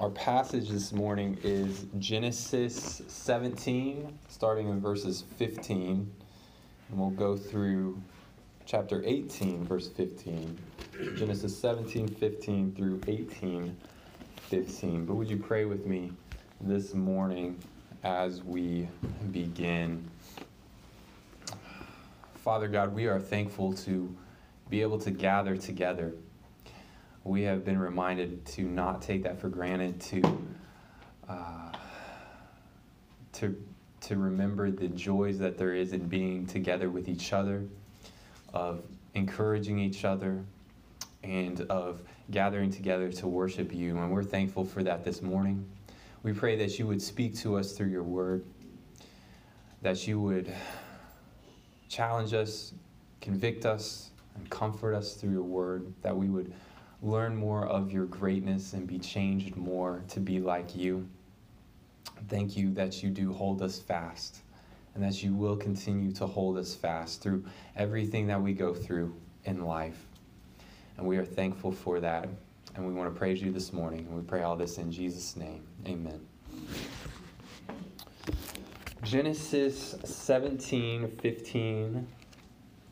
Our passage this morning is Genesis 17, starting in verses 15. And we'll go through chapter 18, verse 15. Genesis 17, 15 through 18, 15. But would you pray with me this morning as we begin? Father God, we are thankful to be able to gather together we have been reminded to not take that for granted, to uh, to to remember the joys that there is in being together with each other, of encouraging each other, and of gathering together to worship you. And we're thankful for that this morning. We pray that you would speak to us through your word, that you would challenge us, convict us, and comfort us through your word, that we would learn more of your greatness and be changed more to be like you. Thank you that you do hold us fast and that you will continue to hold us fast through everything that we go through in life. And we are thankful for that. And we want to praise you this morning. And we pray all this in Jesus' name. Amen. Genesis 17 15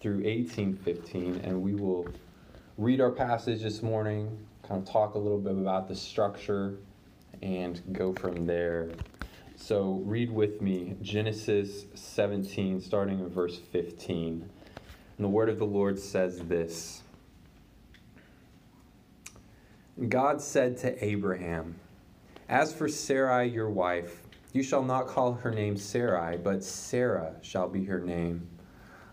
through 18 15. And we will read our passage this morning, kind of talk a little bit about the structure, and go from there. So, read with me Genesis 17, starting in verse 15. And the word of the Lord says this God said to Abraham, As for Sarai, your wife, you shall not call her name Sarai, but Sarah shall be her name.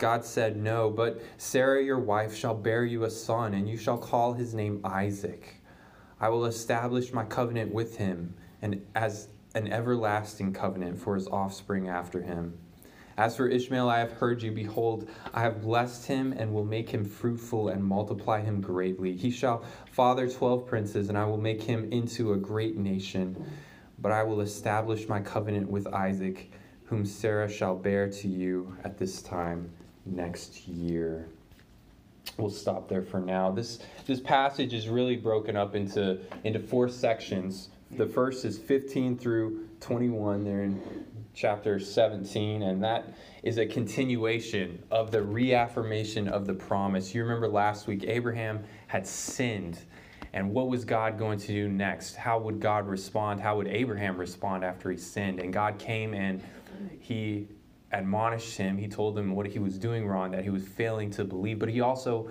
God said, No, but Sarah your wife shall bear you a son, and you shall call his name Isaac. I will establish my covenant with him, and as an everlasting covenant for his offspring after him. As for Ishmael, I have heard you. Behold, I have blessed him and will make him fruitful and multiply him greatly. He shall father twelve princes, and I will make him into a great nation. But I will establish my covenant with Isaac, whom Sarah shall bear to you at this time next year. We'll stop there for now. This this passage is really broken up into into four sections. The first is 15 through 21 there in chapter 17 and that is a continuation of the reaffirmation of the promise. You remember last week Abraham had sinned and what was God going to do next? How would God respond? How would Abraham respond after he sinned? And God came and he admonished him. He told him what he was doing wrong, that he was failing to believe, but he also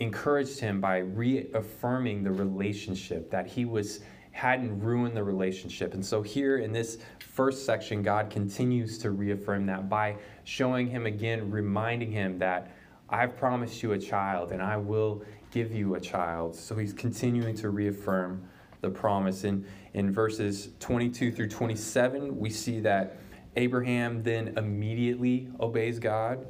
encouraged him by reaffirming the relationship that he was hadn't ruined the relationship. And so here in this first section God continues to reaffirm that by showing him again reminding him that I've promised you a child and I will give you a child. So he's continuing to reaffirm the promise in in verses 22 through 27 we see that Abraham then immediately obeys God.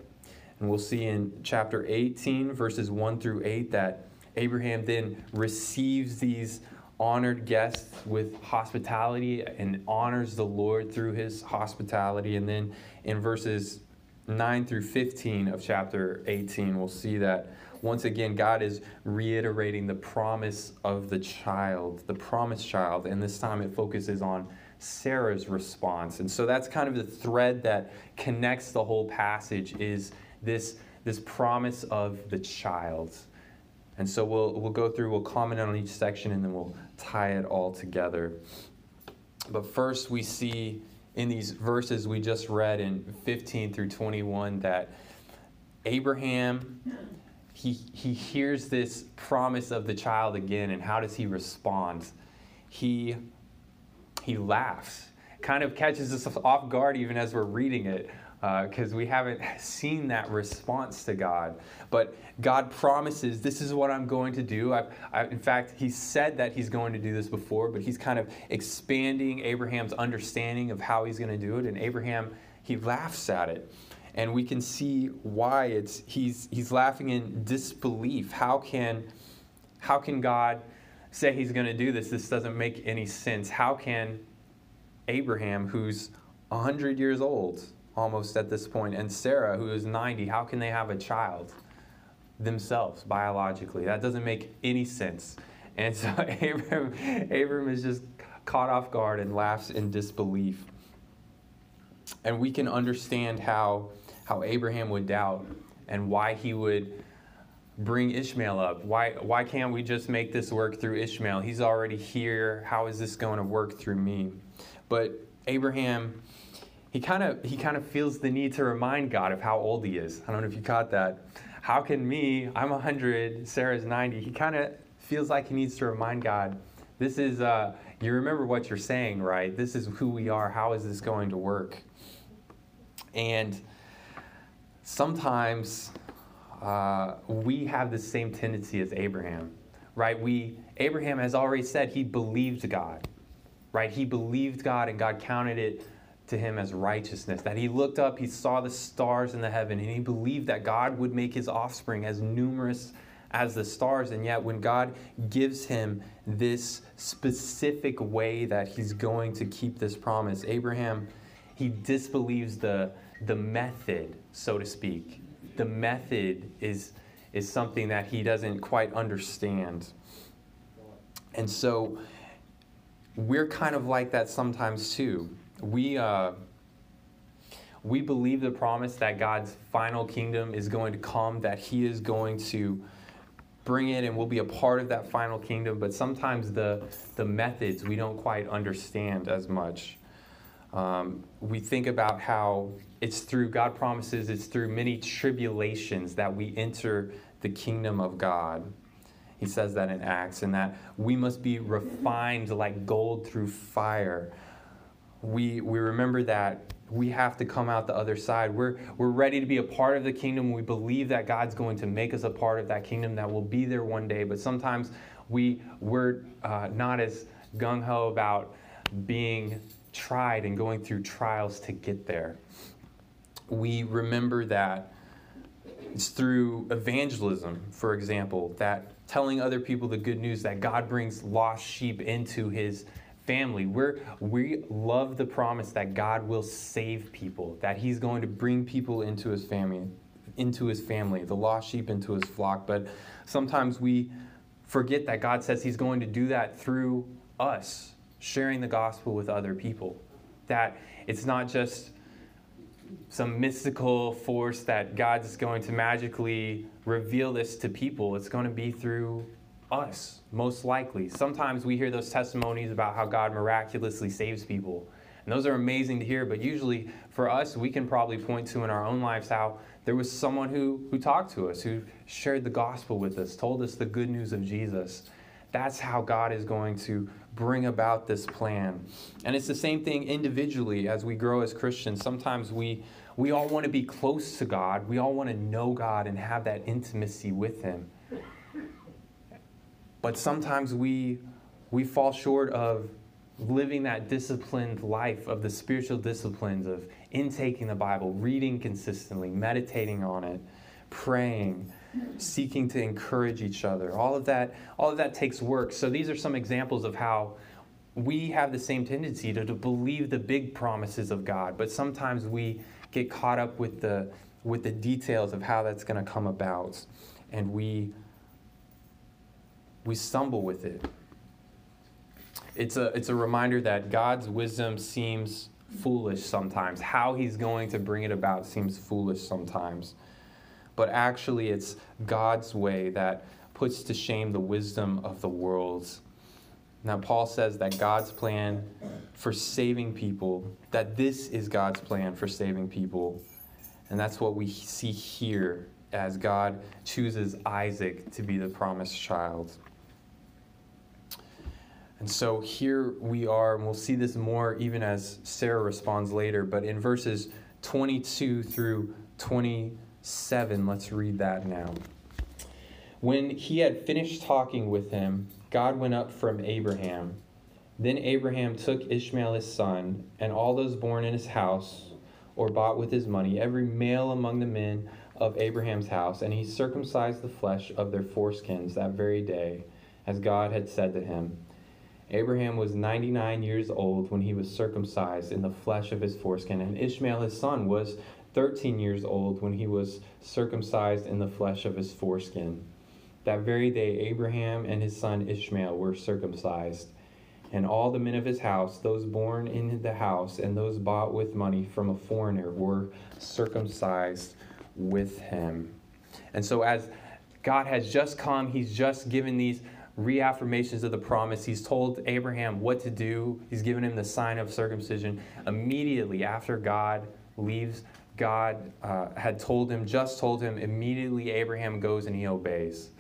And we'll see in chapter 18, verses 1 through 8, that Abraham then receives these honored guests with hospitality and honors the Lord through his hospitality. And then in verses 9 through 15 of chapter 18, we'll see that once again, God is reiterating the promise of the child, the promised child. And this time it focuses on Sarah's response. And so that's kind of the thread that connects the whole passage is this, this promise of the child. And so we'll, we'll go through, we'll comment on each section, and then we'll tie it all together. But first, we see in these verses we just read in 15 through 21 that Abraham, he, he hears this promise of the child again, and how does he respond? He he laughs. Kind of catches us off guard even as we're reading it. because uh, we haven't seen that response to God. But God promises, This is what I'm going to do. I, I, in fact, He said that He's going to do this before, but He's kind of expanding Abraham's understanding of how He's going to do it. And Abraham, he laughs at it. And we can see why it's he's he's laughing in disbelief. How can how can God say he's going to do this? This doesn't make any sense. How can Abraham, who's 100 years old, almost at this point, and Sarah, who is 90, how can they have a child themselves biologically? That doesn't make any sense. And so Abram, Abram is just caught off guard and laughs in disbelief. And we can understand how, how Abraham would doubt and why he would bring Ishmael up. Why, why can't we just make this work through Ishmael? He's already here. How is this going to work through me? But Abraham he kind of he kind of feels the need to remind God of how old he is. I don't know if you caught that. How can me? I'm 100. Sarah's 90. He kind of feels like he needs to remind God. This is uh, you remember what you're saying, right? This is who we are. How is this going to work? And sometimes uh, we have the same tendency as Abraham, right? We Abraham has already said he believed God, right? He believed God, and God counted it to him as righteousness. That he looked up, he saw the stars in the heaven, and he believed that God would make his offspring as numerous as the stars. And yet, when God gives him this specific way that he's going to keep this promise, Abraham, he disbelieves the, the method, so to speak. The method is, is something that he doesn't quite understand. And so, we're kind of like that sometimes too we uh, we believe the promise that God's final kingdom is going to come, that He is going to bring it, and we'll be a part of that final kingdom. But sometimes the the methods we don't quite understand as much. Um, we think about how it's through God promises, it's through many tribulations that we enter the kingdom of God. He says that in Acts, and that we must be refined like gold through fire we, we remember that we have to come out the other side. We're, we're ready to be a part of the kingdom. We believe that God's going to make us a part of that kingdom, that we'll be there one day. But sometimes we, we're uh, not as gung ho about being tried and going through trials to get there. We remember that it's through evangelism, for example, that telling other people the good news that God brings lost sheep into his family. We're, we love the promise that God will save people, that He's going to bring people into His family, into His family, the lost sheep into His flock. But sometimes we forget that God says He's going to do that through us, sharing the gospel with other people. That it's not just some mystical force that God's going to magically reveal this to people. It's going to be through us, most likely. Sometimes we hear those testimonies about how God miraculously saves people. And those are amazing to hear, but usually for us, we can probably point to in our own lives how there was someone who, who talked to us, who shared the gospel with us, told us the good news of Jesus. That's how God is going to bring about this plan. And it's the same thing individually as we grow as Christians. Sometimes we, we all want to be close to God, we all want to know God and have that intimacy with Him. But sometimes we, we fall short of living that disciplined life of the spiritual disciplines of intaking the Bible, reading consistently, meditating on it, praying, seeking to encourage each other. All of that, all of that takes work. So these are some examples of how we have the same tendency to, to believe the big promises of God, but sometimes we get caught up with the with the details of how that's going to come about, and we we stumble with it. It's a, it's a reminder that God's wisdom seems foolish sometimes. How he's going to bring it about seems foolish sometimes. But actually, it's God's way that puts to shame the wisdom of the world. Now, Paul says that God's plan for saving people, that this is God's plan for saving people. And that's what we see here as God chooses Isaac to be the promised child. And so here we are, and we'll see this more even as Sarah responds later, but in verses 22 through 27. Let's read that now. When he had finished talking with him, God went up from Abraham. Then Abraham took Ishmael his son, and all those born in his house or bought with his money, every male among the men of Abraham's house, and he circumcised the flesh of their foreskins that very day, as God had said to him. Abraham was 99 years old when he was circumcised in the flesh of his foreskin, and Ishmael his son was 13 years old when he was circumcised in the flesh of his foreskin. That very day, Abraham and his son Ishmael were circumcised. And all the men of his house, those born in the house, and those bought with money from a foreigner, were circumcised with him. And so, as God has just come, he's just given these reaffirmations of the promise. He's told Abraham what to do, he's given him the sign of circumcision. Immediately after God leaves, God uh, had told him, just told him, immediately Abraham goes and he obeys.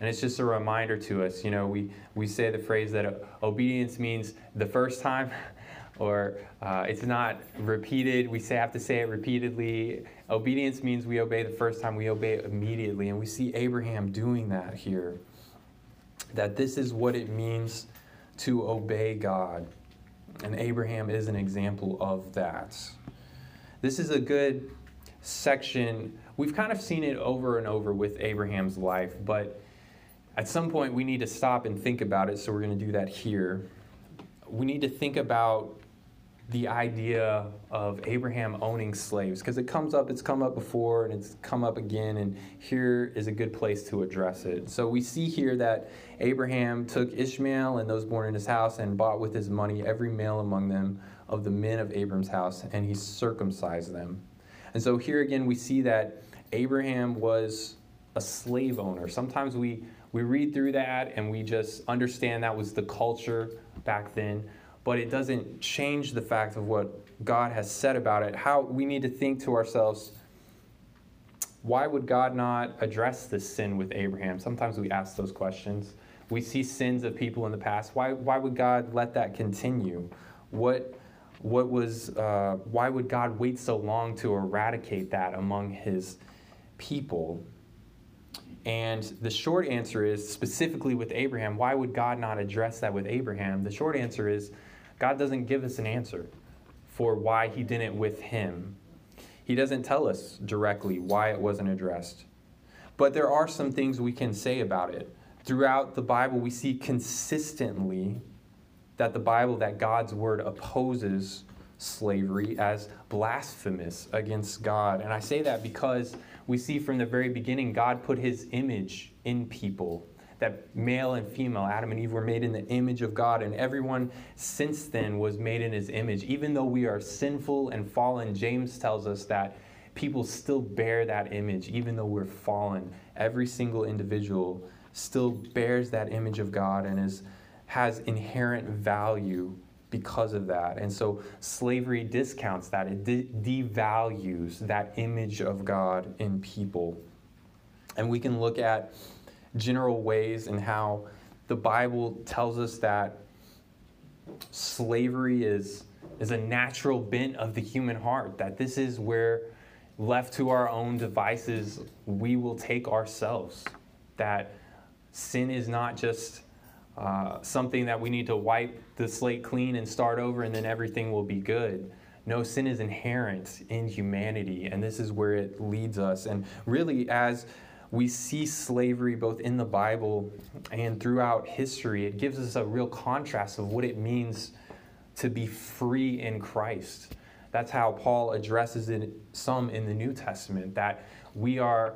And it's just a reminder to us, you know, we, we say the phrase that uh, obedience means the first time, or uh, it's not repeated. We say, have to say it repeatedly. Obedience means we obey the first time, we obey immediately. And we see Abraham doing that here that this is what it means to obey God. And Abraham is an example of that. This is a good section. We've kind of seen it over and over with Abraham's life, but at some point we need to stop and think about it, so we're going to do that here. We need to think about the idea of Abraham owning slaves because it comes up, it's come up before and it's come up again, and here is a good place to address it. So we see here that Abraham took Ishmael and those born in his house and bought with his money every male among them of the men of Abram's house, and he circumcised them. And so here again we see that Abraham was a slave owner. Sometimes we, we read through that and we just understand that was the culture back then but it doesn't change the fact of what God has said about it. How we need to think to ourselves, why would God not address this sin with Abraham? Sometimes we ask those questions. We see sins of people in the past. Why, why would God let that continue? What, what was, uh, why would God wait so long to eradicate that among his people? And the short answer is specifically with Abraham, why would God not address that with Abraham? The short answer is God doesn't give us an answer for why he didn't with him. He doesn't tell us directly why it wasn't addressed. But there are some things we can say about it. Throughout the Bible, we see consistently that the Bible, that God's word opposes slavery as blasphemous against God. And I say that because we see from the very beginning God put his image in people that male and female, Adam and Eve, were made in the image of God, and everyone since then was made in his image. Even though we are sinful and fallen, James tells us that people still bear that image, even though we're fallen. Every single individual still bears that image of God and is, has inherent value because of that. And so slavery discounts that, it de- devalues that image of God in people. And we can look at general ways and how the Bible tells us that slavery is, is a natural bent of the human heart, that this is where, left to our own devices, we will take ourselves. That sin is not just uh, something that we need to wipe the slate clean and start over and then everything will be good. No, sin is inherent in humanity, and this is where it leads us. And really, as we see slavery both in the Bible and throughout history. It gives us a real contrast of what it means to be free in Christ. That's how Paul addresses it some in the New Testament that we are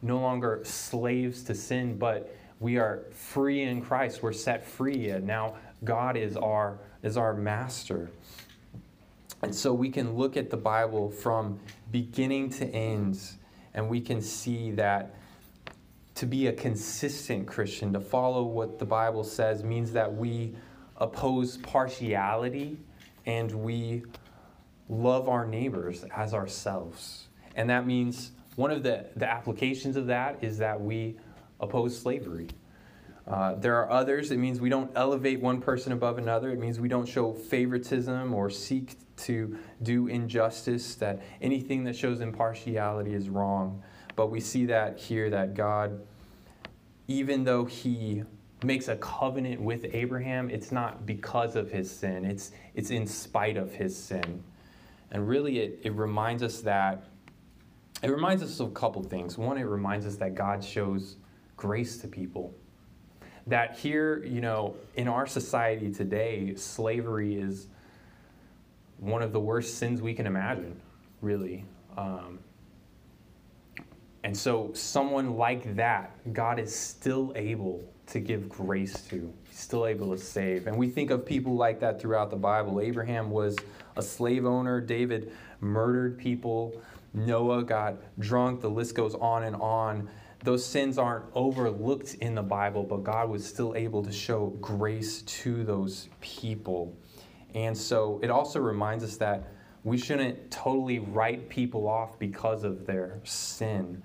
no longer slaves to sin, but we are free in Christ. We're set free, now God is our is our master. And so we can look at the Bible from beginning to end and we can see that to be a consistent Christian, to follow what the Bible says, means that we oppose partiality and we love our neighbors as ourselves. And that means one of the, the applications of that is that we oppose slavery. Uh, there are others. It means we don't elevate one person above another. It means we don't show favoritism or seek to do injustice, that anything that shows impartiality is wrong. But we see that here that God, even though He makes a covenant with Abraham, it's not because of his sin, it's, it's in spite of his sin. And really, it, it reminds us that, it reminds us of a couple things. One, it reminds us that God shows grace to people. That here, you know, in our society today, slavery is one of the worst sins we can imagine, really. Um, and so, someone like that, God is still able to give grace to. He's still able to save. And we think of people like that throughout the Bible. Abraham was a slave owner, David murdered people, Noah got drunk, the list goes on and on. Those sins aren't overlooked in the Bible, but God was still able to show grace to those people. And so it also reminds us that we shouldn't totally write people off because of their sin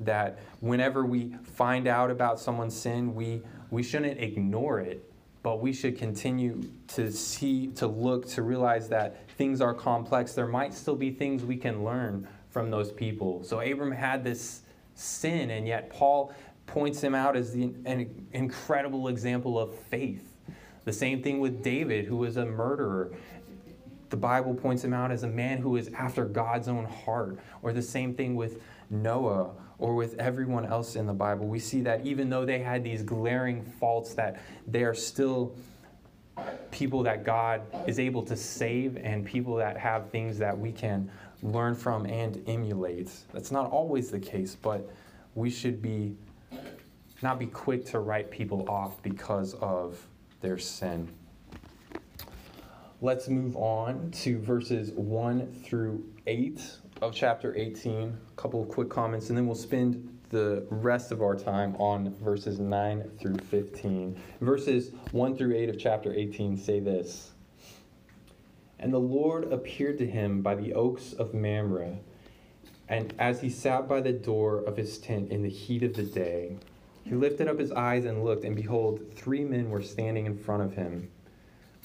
that whenever we find out about someone's sin, we, we shouldn't ignore it, but we should continue to see, to look, to realize that things are complex. There might still be things we can learn from those people. So Abram had this sin, and yet Paul points him out as the, an incredible example of faith. The same thing with David, who was a murderer. The Bible points him out as a man who is after God's own heart. Or the same thing with Noah or with everyone else in the Bible. We see that even though they had these glaring faults, that they are still people that God is able to save and people that have things that we can learn from and emulate. That's not always the case, but we should be not be quick to write people off because of their sin. Let's move on to verses 1 through 8 of chapter 18, a couple of quick comments, and then we'll spend the rest of our time on verses 9 through 15. Verses 1 through 8 of chapter 18 say this And the Lord appeared to him by the oaks of Mamre, and as he sat by the door of his tent in the heat of the day, he lifted up his eyes and looked, and behold, three men were standing in front of him.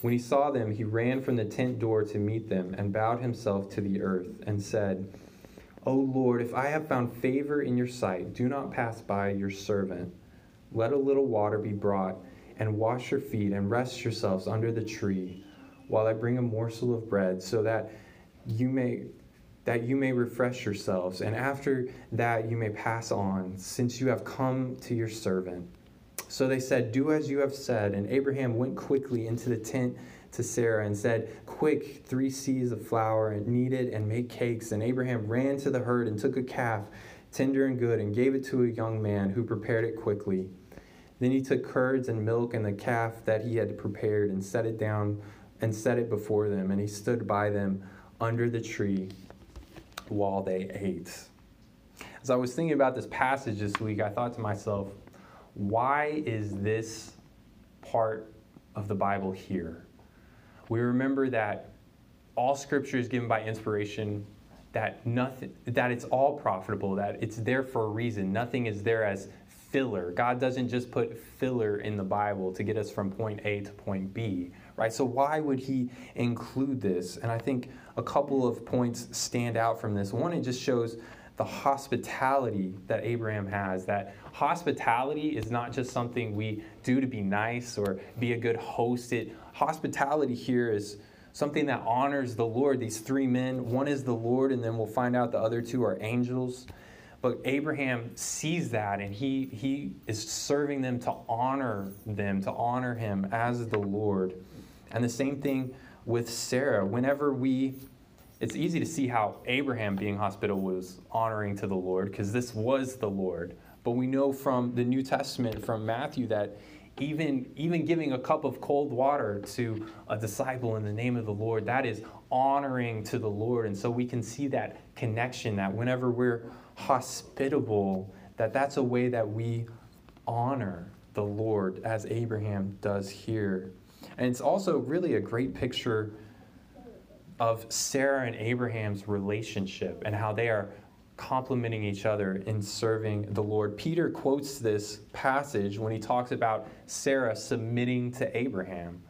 When he saw them, he ran from the tent door to meet them and bowed himself to the earth and said, O Lord, if I have found favor in your sight, do not pass by your servant. Let a little water be brought, and wash your feet, and rest yourselves under the tree, while I bring a morsel of bread, so that you may that you may refresh yourselves, and after that you may pass on, since you have come to your servant. So they said, Do as you have said. And Abraham went quickly into the tent to Sarah and said, Quick, three seahs of flour, and knead it and make cakes. And Abraham ran to the herd and took a calf, tender and good, and gave it to a young man who prepared it quickly. Then he took curds and milk and the calf that he had prepared and set it down and set it before them. And he stood by them under the tree while they ate. As I was thinking about this passage this week, I thought to myself, why is this part of the Bible here? We remember that all scripture is given by inspiration, that nothing that it's all profitable, that it's there for a reason. Nothing is there as filler. God doesn't just put filler in the Bible to get us from point A to point B, right? So why would he include this? And I think a couple of points stand out from this. One, it just shows the hospitality that Abraham has. That hospitality is not just something we do to be nice or be a good host. It, hospitality here is something that honors the Lord. These three men, one is the Lord, and then we'll find out the other two are angels. But Abraham sees that and he, he is serving them to honor them, to honor him as the Lord. And the same thing with Sarah. Whenever we it's easy to see how Abraham being hospitable was honoring to the Lord because this was the Lord. But we know from the New Testament, from Matthew, that even, even giving a cup of cold water to a disciple in the name of the Lord, that is honoring to the Lord. And so we can see that connection that whenever we're hospitable, that that's a way that we honor the Lord as Abraham does here. And it's also really a great picture of Sarah and Abraham's relationship and how they are complementing each other in serving the Lord. Peter quotes this passage when he talks about Sarah submitting to Abraham.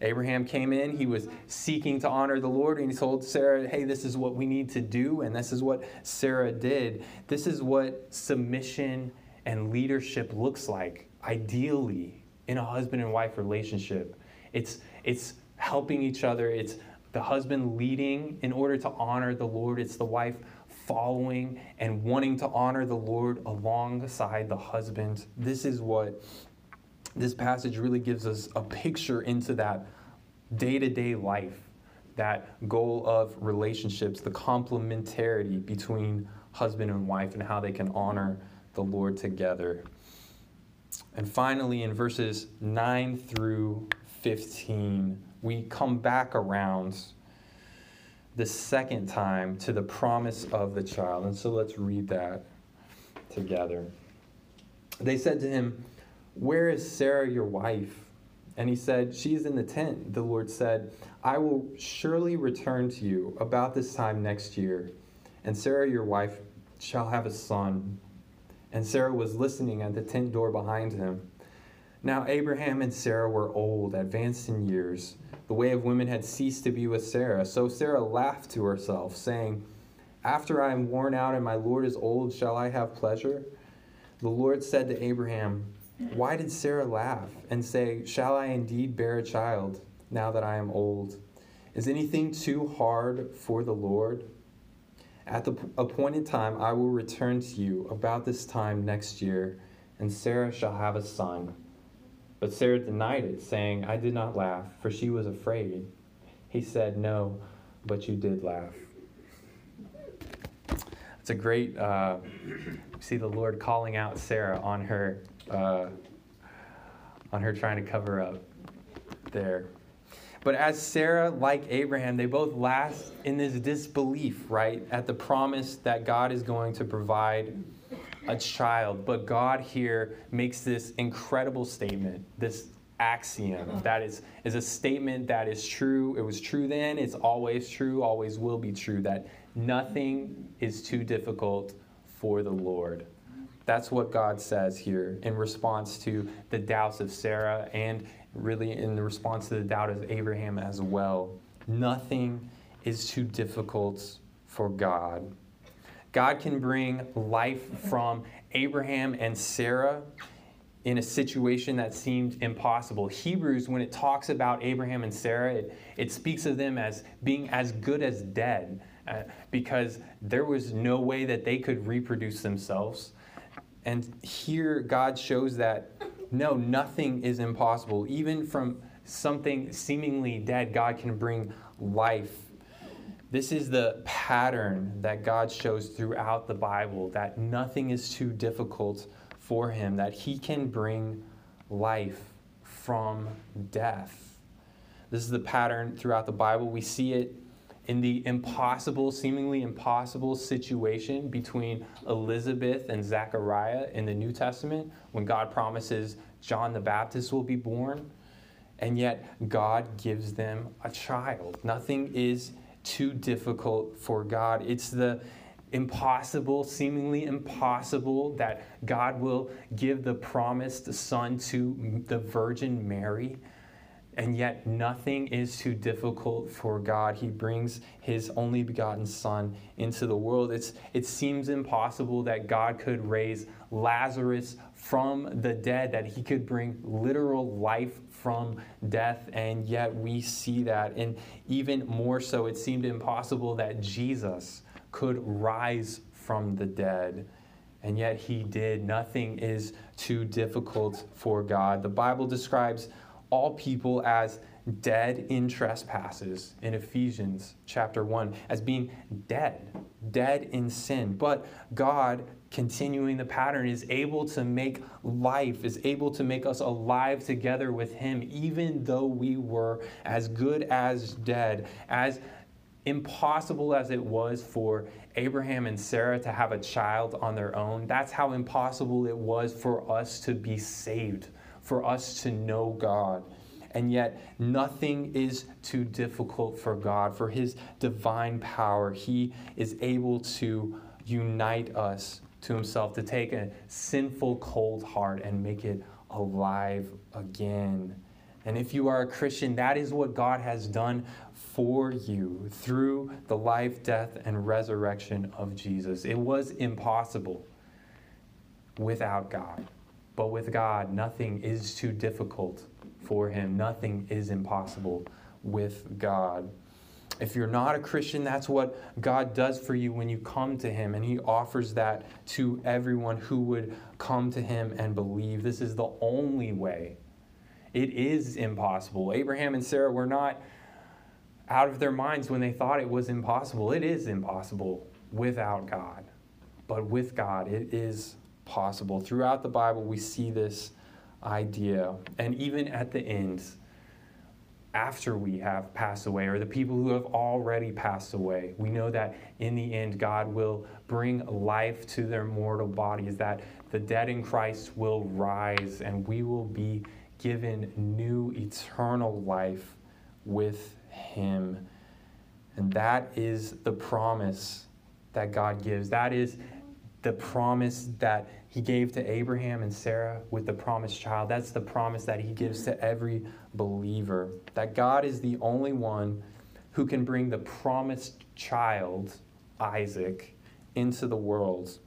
Abraham came in, he was seeking to honor the Lord, and he told Sarah, Hey, this is what we need to do, and this is what Sarah did. This is what submission and leadership looks like, ideally, in a husband and wife relationship. It's, it's helping each other, it's the husband leading in order to honor the Lord, it's the wife following and wanting to honor the Lord alongside the husband. This is what this passage really gives us a picture into that day to day life, that goal of relationships, the complementarity between husband and wife, and how they can honor the Lord together. And finally, in verses 9 through 15, we come back around the second time to the promise of the child. And so let's read that together. They said to him, Where is Sarah, your wife? And he said, She is in the tent. The Lord said, I will surely return to you about this time next year, and Sarah, your wife, shall have a son. And Sarah was listening at the tent door behind him. Now Abraham and Sarah were old, advanced in years. The way of women had ceased to be with Sarah. So Sarah laughed to herself, saying, After I am worn out and my Lord is old, shall I have pleasure? The Lord said to Abraham, Why did Sarah laugh and say, Shall I indeed bear a child now that I am old? Is anything too hard for the Lord? At the appointed time, I will return to you about this time next year, and Sarah shall have a son. But Sarah denied it, saying, I did not laugh, for she was afraid. He said, No, but you did laugh. It's a great, uh, see the Lord calling out Sarah on her, uh, on her trying to cover up there. But as Sarah, like Abraham, they both last in this disbelief, right, at the promise that God is going to provide a child. But God here makes this incredible statement, this axiom uh-huh. that is, is a statement that is true. It was true then, it's always true, always will be true, that nothing is too difficult for the Lord. That's what God says here in response to the doubts of Sarah and really in response to the doubt of Abraham as well. Nothing is too difficult for God. God can bring life from Abraham and Sarah in a situation that seemed impossible. Hebrews, when it talks about Abraham and Sarah, it, it speaks of them as being as good as dead uh, because there was no way that they could reproduce themselves. And here, God shows that no, nothing is impossible. Even from something seemingly dead, God can bring life this is the pattern that God shows throughout the Bible that nothing is too difficult for him, that he can bring life from death. This is the pattern throughout the Bible. We see it in the impossible, seemingly impossible situation between Elizabeth and Zechariah in the New Testament when God promises John the Baptist will be born, and yet God gives them a child. Nothing is too difficult for God. It's the impossible, seemingly impossible, that God will give the promised son to the Virgin Mary. And yet, nothing is too difficult for God. He brings His only begotten Son into the world. It's, it seems impossible that God could raise Lazarus from the dead, that He could bring literal life from death, and yet we see that. And even more so, it seemed impossible that Jesus could rise from the dead. And yet he did. Nothing is too difficult for God. The Bible describes all people as dead in trespasses in Ephesians chapter 1 as being dead, dead in sin. But God continuing the pattern, is able to make life, is able to make us alive together with Him, even though we were as good as dead, as impossible as it was for Abraham and Sarah to have a child on their own. That's how impossible it was for us to be saved, for us to know God. And yet, nothing is too difficult for God. For His divine power, He is able to unite us to himself, to take a sinful, cold heart and make it alive again. And if you are a Christian, that is what God has done for you through the life, death, and resurrection of Jesus. It was impossible without God. But with God, nothing is too difficult for Him, nothing is impossible with God. If you're not a Christian, that's what God does for you when you come to Him, and He offers that to everyone who would come to Him and believe. This is the only way. It is impossible. Abraham and Sarah were not out of their minds when they thought it was impossible. It is impossible without God. But with God, it is possible. Throughout the Bible, we see this idea. And even at the end, after we have passed away, or the people who have already passed away, we know that in the end, God will bring life to their mortal bodies, that the dead in Christ will rise, and we will be given new eternal life with Him. And that is the promise that God gives. That is the promise that he gave to Abraham and Sarah with the promised child. That's the promise that he gives to every believer. That God is the only one who can bring the promised child, Isaac, into the world.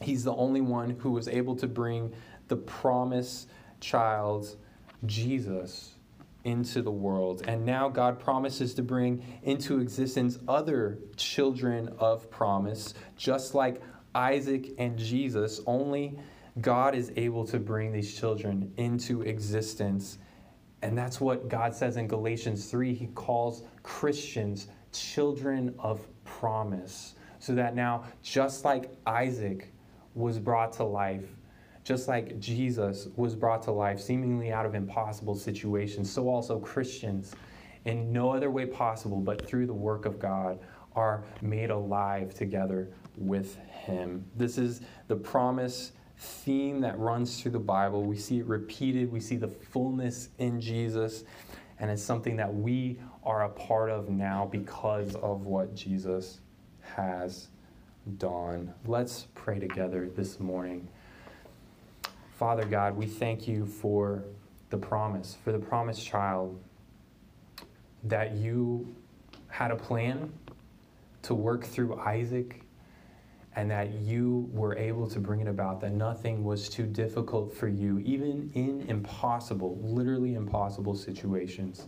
He's the only one who was able to bring the promised child, Jesus, into the world. And now God promises to bring into existence other children of promise, just like Isaac, and Jesus, only God is able to bring these children into existence. And that's what God says in Galatians 3. He calls Christians children of promise. So that now, just like Isaac was brought to life, just like Jesus was brought to life seemingly out of impossible situations, so also Christians, in no other way possible but through the work of God, are made alive together with him. This is the promise theme that runs through the Bible. We see it repeated, we see the fullness in Jesus, and it's something that we are a part of now because of what Jesus has done. Let's pray together this morning. Father God, we thank you for the promise, for the promised child, that you had a plan to work through Isaac and that you were able to bring it about, that nothing was too difficult for you, even in impossible, literally impossible situations.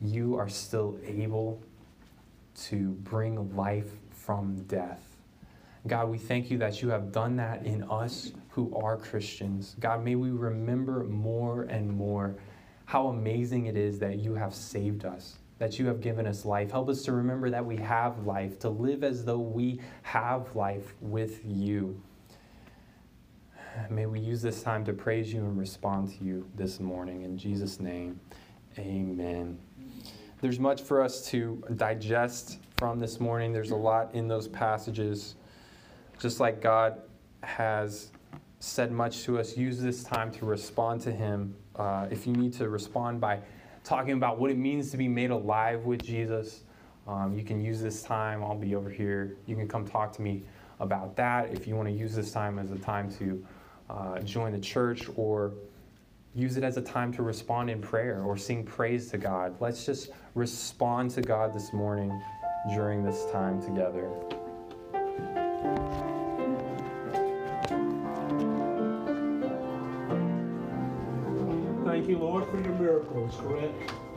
You are still able to bring life from death. God, we thank you that you have done that in us who are Christians. God, may we remember more and more how amazing it is that you have saved us that you have given us life. Help us to remember that we have life, to live as though we have life with you. May we use this time to praise you and respond to you this morning. In Jesus' name, amen. There's much for us to digest from this morning. There's a lot in those passages. Just like God has said much to us, use this time to respond to Him. Uh, if you need to respond by talking about what it means to be made alive with Jesus. Um, you can use this time. I'll be over here. You can come talk to me about that if you want to use this time as a time to uh, join the church or use it as a time to respond in prayer or sing praise to God. Let's just respond to God this morning during this time together. You, Lord, for your miracles, correct?